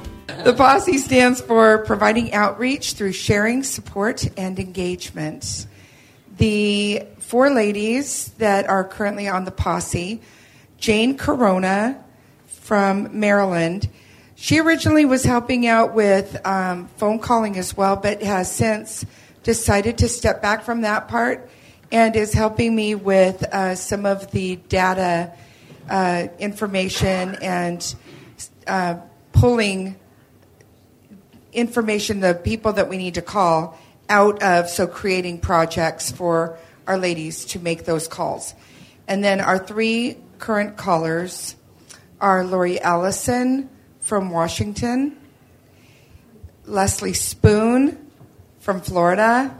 The posse stands for providing outreach through sharing, support, and engagement. The four ladies that are currently on the posse Jane Carona from Maryland. She originally was helping out with um, phone calling as well, but has since decided to step back from that part and is helping me with uh, some of the data uh, information and uh, pulling information, the people that we need to call out of, so creating projects for our ladies to make those calls. And then our three current callers are Lori Allison from Washington, Leslie Spoon from Florida,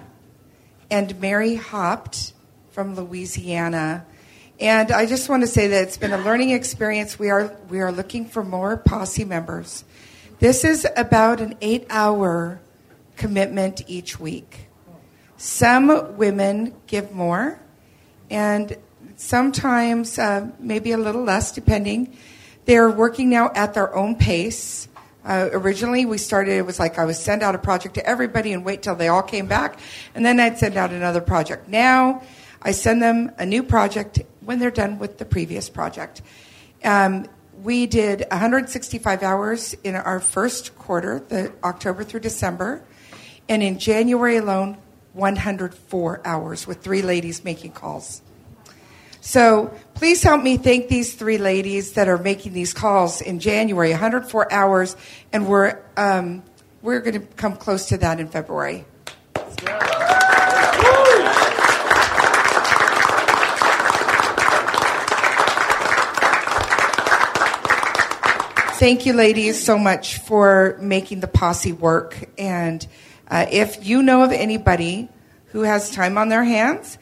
and Mary Hopt from Louisiana. And I just want to say that it's been a learning experience. We are we are looking for more posse members. This is about an eight hour commitment each week. Some women give more, and sometimes uh, maybe a little less, depending. They're working now at their own pace. Uh, originally, we started, it was like I would send out a project to everybody and wait till they all came back, and then I'd send out another project. Now, I send them a new project when they're done with the previous project. Um, we did 165 hours in our first quarter, the October through December, and in January alone, 104 hours with three ladies making calls. So please help me thank these three ladies that are making these calls in January, 104 hours, and we're um, we're going to come close to that in February. Thank you, ladies, so much for making the posse work. And uh, if you know of anybody who has time on their hands,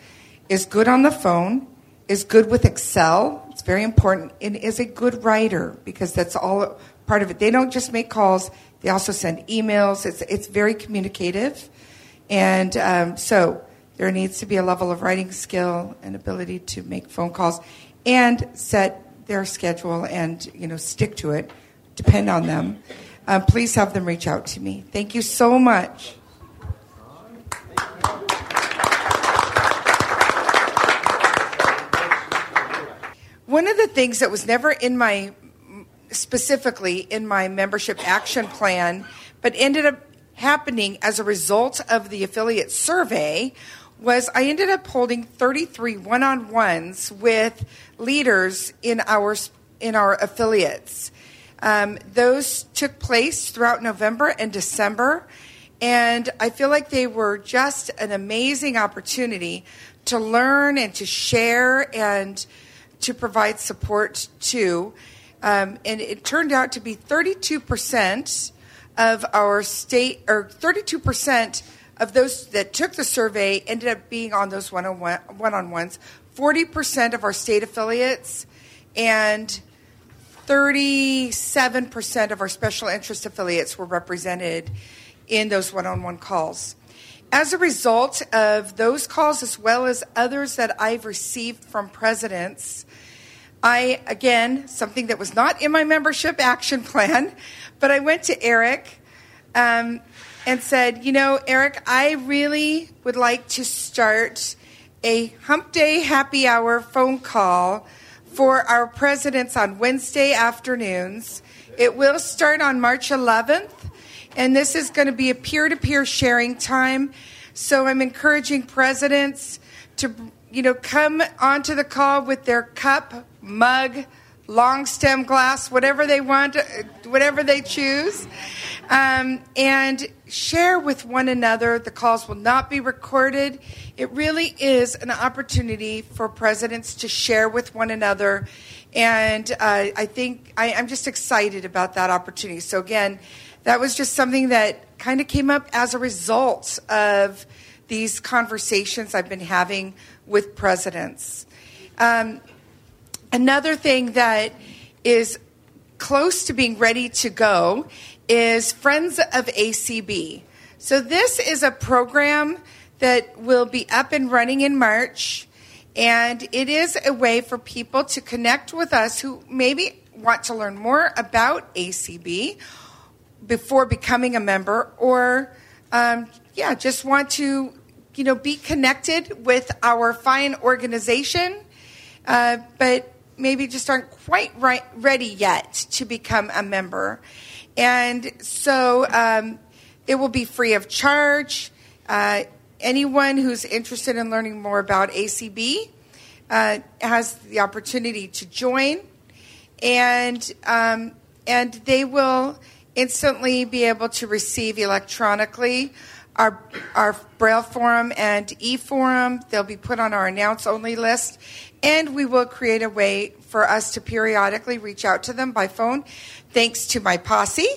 is good on the phone, is good with Excel. It's very important. And is a good writer because that's all part of it. They don't just make calls; they also send emails. It's it's very communicative, and um, so there needs to be a level of writing skill and ability to make phone calls and set their schedule and you know stick to it. Depend on them. Uh, please have them reach out to me. Thank you so much. One of the things that was never in my, specifically in my membership action plan, but ended up happening as a result of the affiliate survey was I ended up holding 33 one-on-ones with leaders in our in our affiliates. Um, those took place throughout November and December, and I feel like they were just an amazing opportunity to learn and to share and to provide support to. Um, and it turned out to be 32% of our state, or 32% of those that took the survey ended up being on those one on ones. 40% of our state affiliates and 37% of our special interest affiliates were represented in those one on one calls. as a result of those calls, as well as others that I've received from presidents, I, again, something that was not in my membership action plan, but I went to Eric um, and said, You know, Eric, I really would like to start a hump day happy hour phone call for our presidents on Wednesday afternoons. It will start on March 11th, and this is going to be a peer to peer sharing time. So I'm encouraging presidents to, you know, come onto the call with their cup, mug, long stem glass, whatever they want, whatever they choose, um, and share with one another. The calls will not be recorded. It really is an opportunity for presidents to share with one another. And uh, I think I, I'm just excited about that opportunity. So, again, that was just something that kind of came up as a result of these conversations I've been having with presidents. Um, another thing that is close to being ready to go is Friends of ACB. So, this is a program that will be up and running in March, and it is a way for people to connect with us who maybe want to learn more about ACB before becoming a member, or um, yeah, just want to you know be connected with our fine organization, uh, but maybe just aren't quite right, ready yet to become a member. And so um, it will be free of charge. Uh, anyone who's interested in learning more about ACB uh, has the opportunity to join, and um, and they will instantly be able to receive electronically our our Braille forum and e forum. They'll be put on our announce only list, and we will create a way for us to periodically reach out to them by phone, thanks to my posse,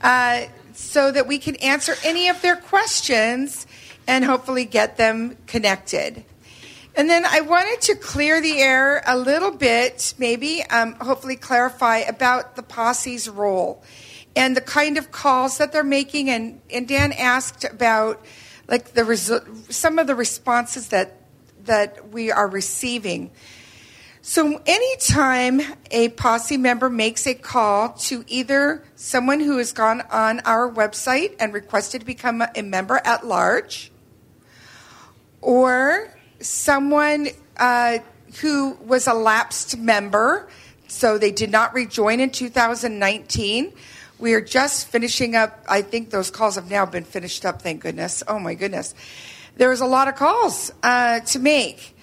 uh, so that we can answer any of their questions and hopefully get them connected. And then I wanted to clear the air a little bit, maybe, um, hopefully clarify about the posse's role and the kind of calls that they're making. And, and Dan asked about like the resu- some of the responses that that we are receiving. So, anytime a posse member makes a call to either someone who has gone on our website and requested to become a member at large, or someone uh, who was a lapsed member, so they did not rejoin in 2019. We are just finishing up. I think those calls have now been finished up, thank goodness. Oh my goodness. There was a lot of calls uh, to make.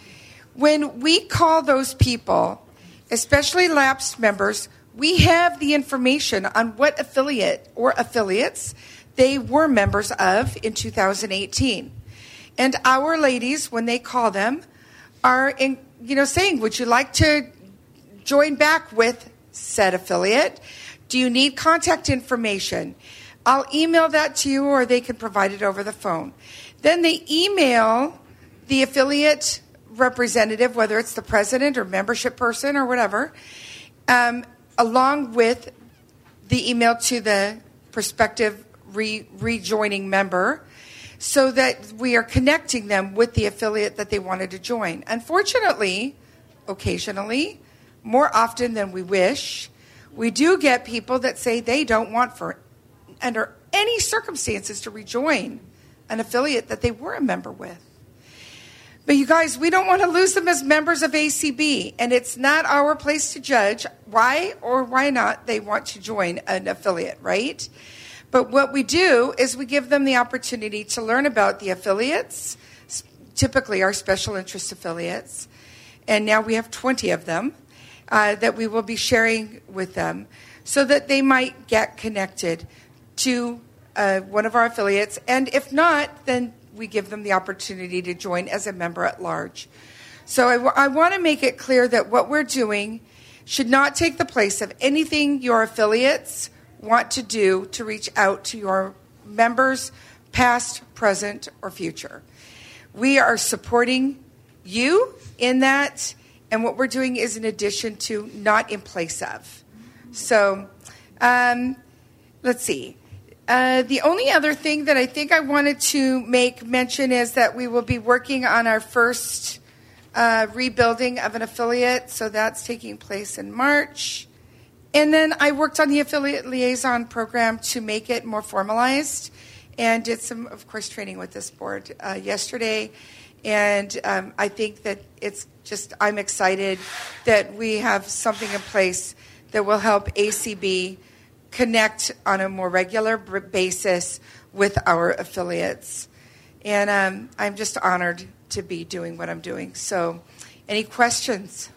When we call those people, especially lapsed members, we have the information on what affiliate or affiliates they were members of in 2018. And our ladies, when they call them, are in, you know saying, "Would you like to join back with said affiliate? Do you need contact information?" I'll email that to you, or they can provide it over the phone. Then they email the affiliate representative, whether it's the president or membership person or whatever, um, along with the email to the prospective re- rejoining member so that we are connecting them with the affiliate that they wanted to join. Unfortunately, occasionally, more often than we wish, we do get people that say they don't want for under any circumstances to rejoin an affiliate that they were a member with. But you guys, we don't want to lose them as members of ACB, and it's not our place to judge why or why not they want to join an affiliate, right? But what we do is we give them the opportunity to learn about the affiliates, typically our special interest affiliates, and now we have 20 of them uh, that we will be sharing with them so that they might get connected to uh, one of our affiliates. And if not, then we give them the opportunity to join as a member at large. So I, w- I want to make it clear that what we're doing should not take the place of anything your affiliates want to do to reach out to your members, past, present, or future. We are supporting you in that, and what we're doing is in addition to, not in place of. So, um, let's see. Uh, the only other thing that I think I wanted to make mention is that we will be working on our first uh, rebuilding of an affiliate. So that's taking place in March. And then I worked on the affiliate liaison program to make it more formalized and did some, of course, training with this board uh, yesterday. And um, I think that it's just, I'm excited that we have something in place that will help ACB connect on a more regular basis with our affiliates. And um, I'm just honored to be doing what I'm doing. So, any questions?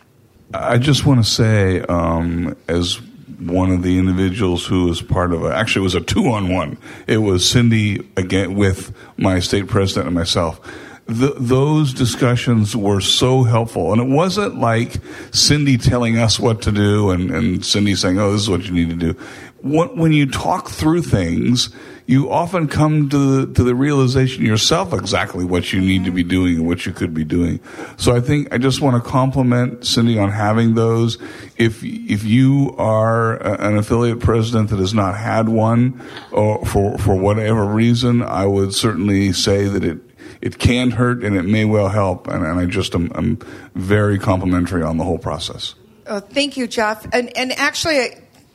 I just want to say, um, as one of the individuals who was part of a, actually it was a two on one. It was Cindy again with my state president and myself the, those discussions were so helpful. And it wasn't like Cindy telling us what to do and, and Cindy saying, oh, this is what you need to do. What, when you talk through things, you often come to the, to the realization yourself exactly what you need to be doing and what you could be doing. So I think I just want to compliment Cindy on having those. If if you are an affiliate president that has not had one, or for for whatever reason, I would certainly say that it it can hurt and it may well help. And, and I just am I'm very complimentary on the whole process. Oh, thank you, Jeff. And, and actually,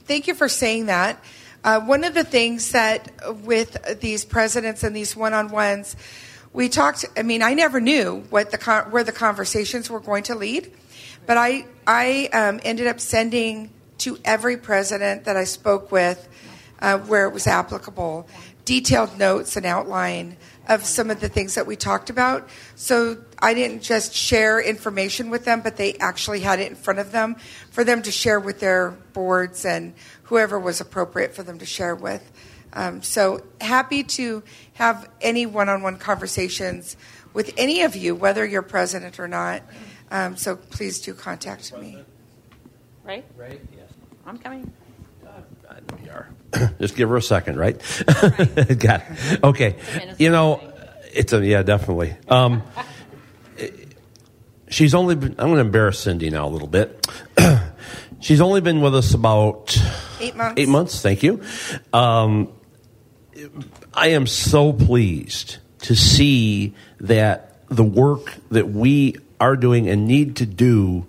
thank you for saying that. Uh, one of the things that with these presidents and these one-on-ones, we talked. I mean, I never knew what the where the conversations were going to lead, but I I um, ended up sending to every president that I spoke with, uh, where it was applicable, detailed notes and outline of some of the things that we talked about. So I didn't just share information with them, but they actually had it in front of them for them to share with their boards and whoever was appropriate for them to share with. Um, so happy to have any one on one conversations with any of you, whether you're president or not. Um, so please do contact me. Right? Right, yes. I'm coming. We are. (coughs) Just give her a second, right? right. (laughs) Got it. Okay. You know, it's a yeah, definitely. Um, (laughs) she's only been. I'm going to embarrass Cindy now a little bit. (coughs) she's only been with us about eight months. Eight months. Thank you. Um, I am so pleased to see that the work that we are doing and need to do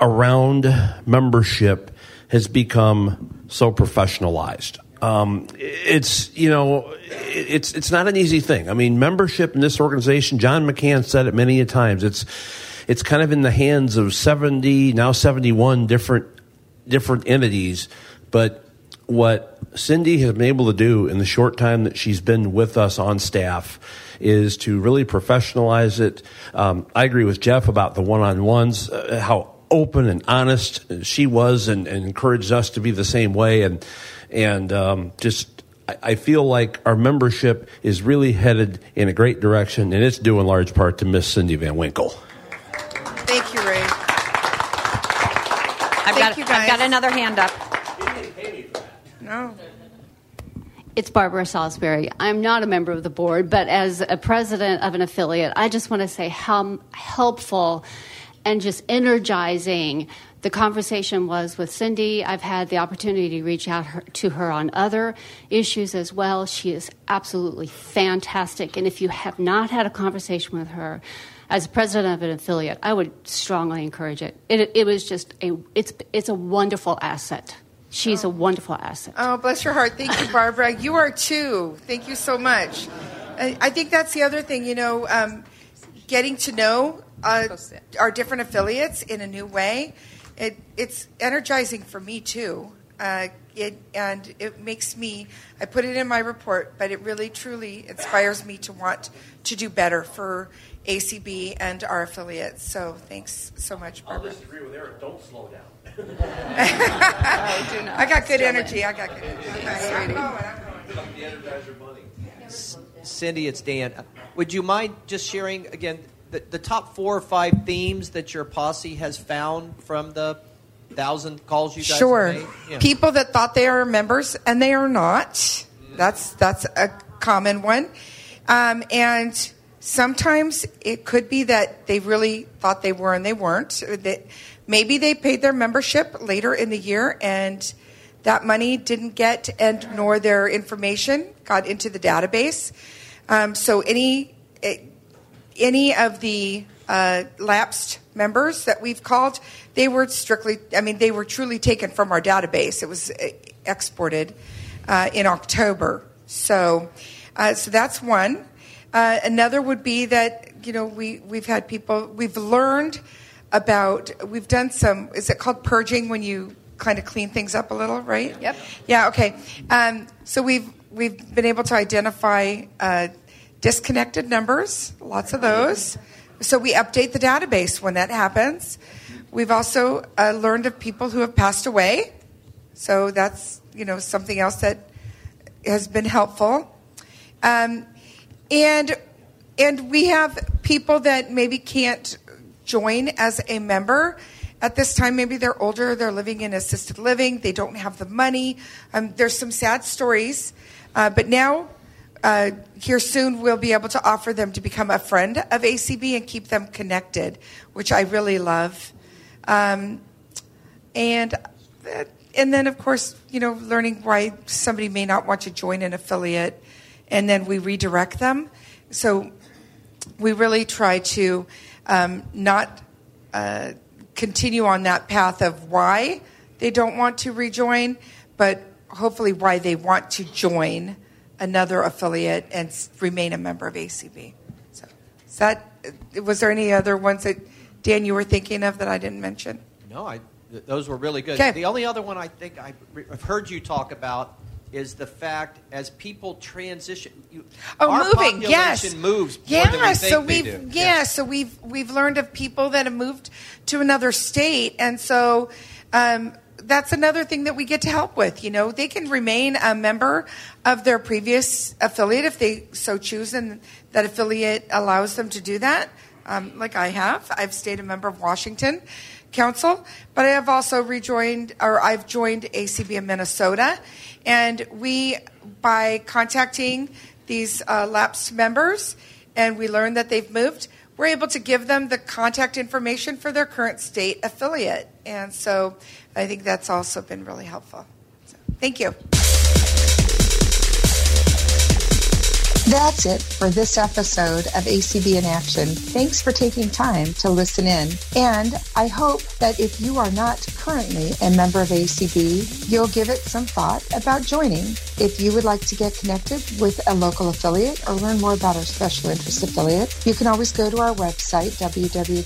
around membership has become so professionalized. Um, it's you know it's it's not an easy thing. I mean, membership in this organization. John McCann said it many a times. It's it's kind of in the hands of seventy now seventy one different different entities, but what Cindy has been able to do in the short time that she's been with us on staff is to really professionalize it. Um, I agree with Jeff about the one on ones, uh, how open and honest she was and, and encouraged us to be the same way and and um, just I, feel like our membership is really headed in a great direction and it's due in large part to Miss Cindy Van Winkle. Thank you, Ray. I've Thank got you guys. I've got another hand up. No. It's Barbara Salisbury. I'm not a member of the board, but as a president of an affiliate, I just want to say how helpful and just energizing the conversation was with Cindy. I've had the opportunity to reach out her, to her on other issues as well. She is absolutely fantastic. And if you have not had a conversation with her, as president of an affiliate, I would strongly encourage it. It, it was just a it's it's a wonderful asset. She's oh. a wonderful asset. Oh, bless your heart. Thank you, Barbara. you are too. Thank you so much. I, I think that's the other thing. You know, um, getting to know uh, our different affiliates in a new way. It, it's energizing for me too. Uh, it, and it makes me, I put it in my report, but it really truly inspires me to want to do better for ACB and our affiliates. So thanks so much, Barbara. I'll disagree with Eric. Don't slow down. (laughs) I got good energy. I got good energy. Cindy, it's Dan. Would you mind just sharing again the, the top four or five themes that your posse has found from the thousand calls you guys sure. Yeah. People that thought they are members and they are not. That's that's a common one. Um, and sometimes it could be that they really thought they were and they weren't. That maybe they paid their membership later in the year and that money didn't get and nor their information got into the database. Um, so any eh, any of the uh, lapsed members that we've called, they were strictly, I mean, they were truly taken from our database. It was eh, exported uh, in October. So, uh, so that's one. Uh, another would be that you know we we've had people we've learned about we've done some is it called purging when you kind of clean things up a little right Yep. yeah okay um, so we've we've been able to identify uh, disconnected numbers lots of those so we update the database when that happens we've also uh, learned of people who have passed away so that's you know something else that has been helpful um, and and we have people that maybe can't join as a member at this time. Maybe they're older, they're living in assisted living, they don't have the money. Um, there's some sad stories, uh, but now. Uh, here soon, we'll be able to offer them to become a friend of ACB and keep them connected, which I really love. Um, and uh, and then, of course, you know, learning why somebody may not want to join an affiliate, and then we redirect them. So we really try to um, not uh, continue on that path of why they don't want to rejoin, but hopefully why they want to join another affiliate and remain a member of ACB. So, is that was there any other ones that Dan you were thinking of that I didn't mention? No, I, th- those were really good. Okay. The only other one I think I, have heard you talk about is the fact as people transition. You, Oh, our moving, population yes. moves yeah, we so we've do. yeah, so we've we've learned of people that have moved to another state, and so um, that's another thing that we get to help with. You know, they can remain a member of their previous affiliate if they so choose, and that affiliate allows them to do that. Um, like I have, I've stayed a member of Washington Council, but I have also rejoined, or I've joined ACB of Minnesota, and we by contacting these uh, lapsed members, and we learn that they've moved, we're able to give them the contact information for their current state affiliate. And so I think that's also been really helpful. So, thank you. That's it for this episode of ACB in Action. Thanks for taking time to listen in. And I hope that if you are not currently a member of ACB, you'll give it some thought about joining. If you would like to get connected with a local affiliate or learn more about our special interest affiliate, you can always go to our website, www.acb.org,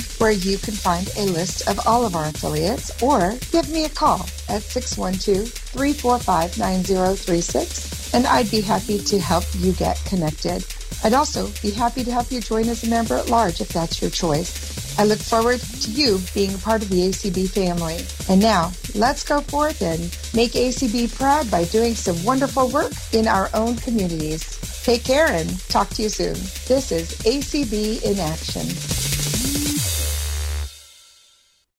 where you can find a list of all of our affiliates, or give me a call at 612 345 9036 and I'd be happy to help you get connected. I'd also be happy to help you join as a member at large if that's your choice. I look forward to you being a part of the ACB family. And now, let's go forth and make ACB proud by doing some wonderful work in our own communities. Take care and talk to you soon. This is ACB in Action.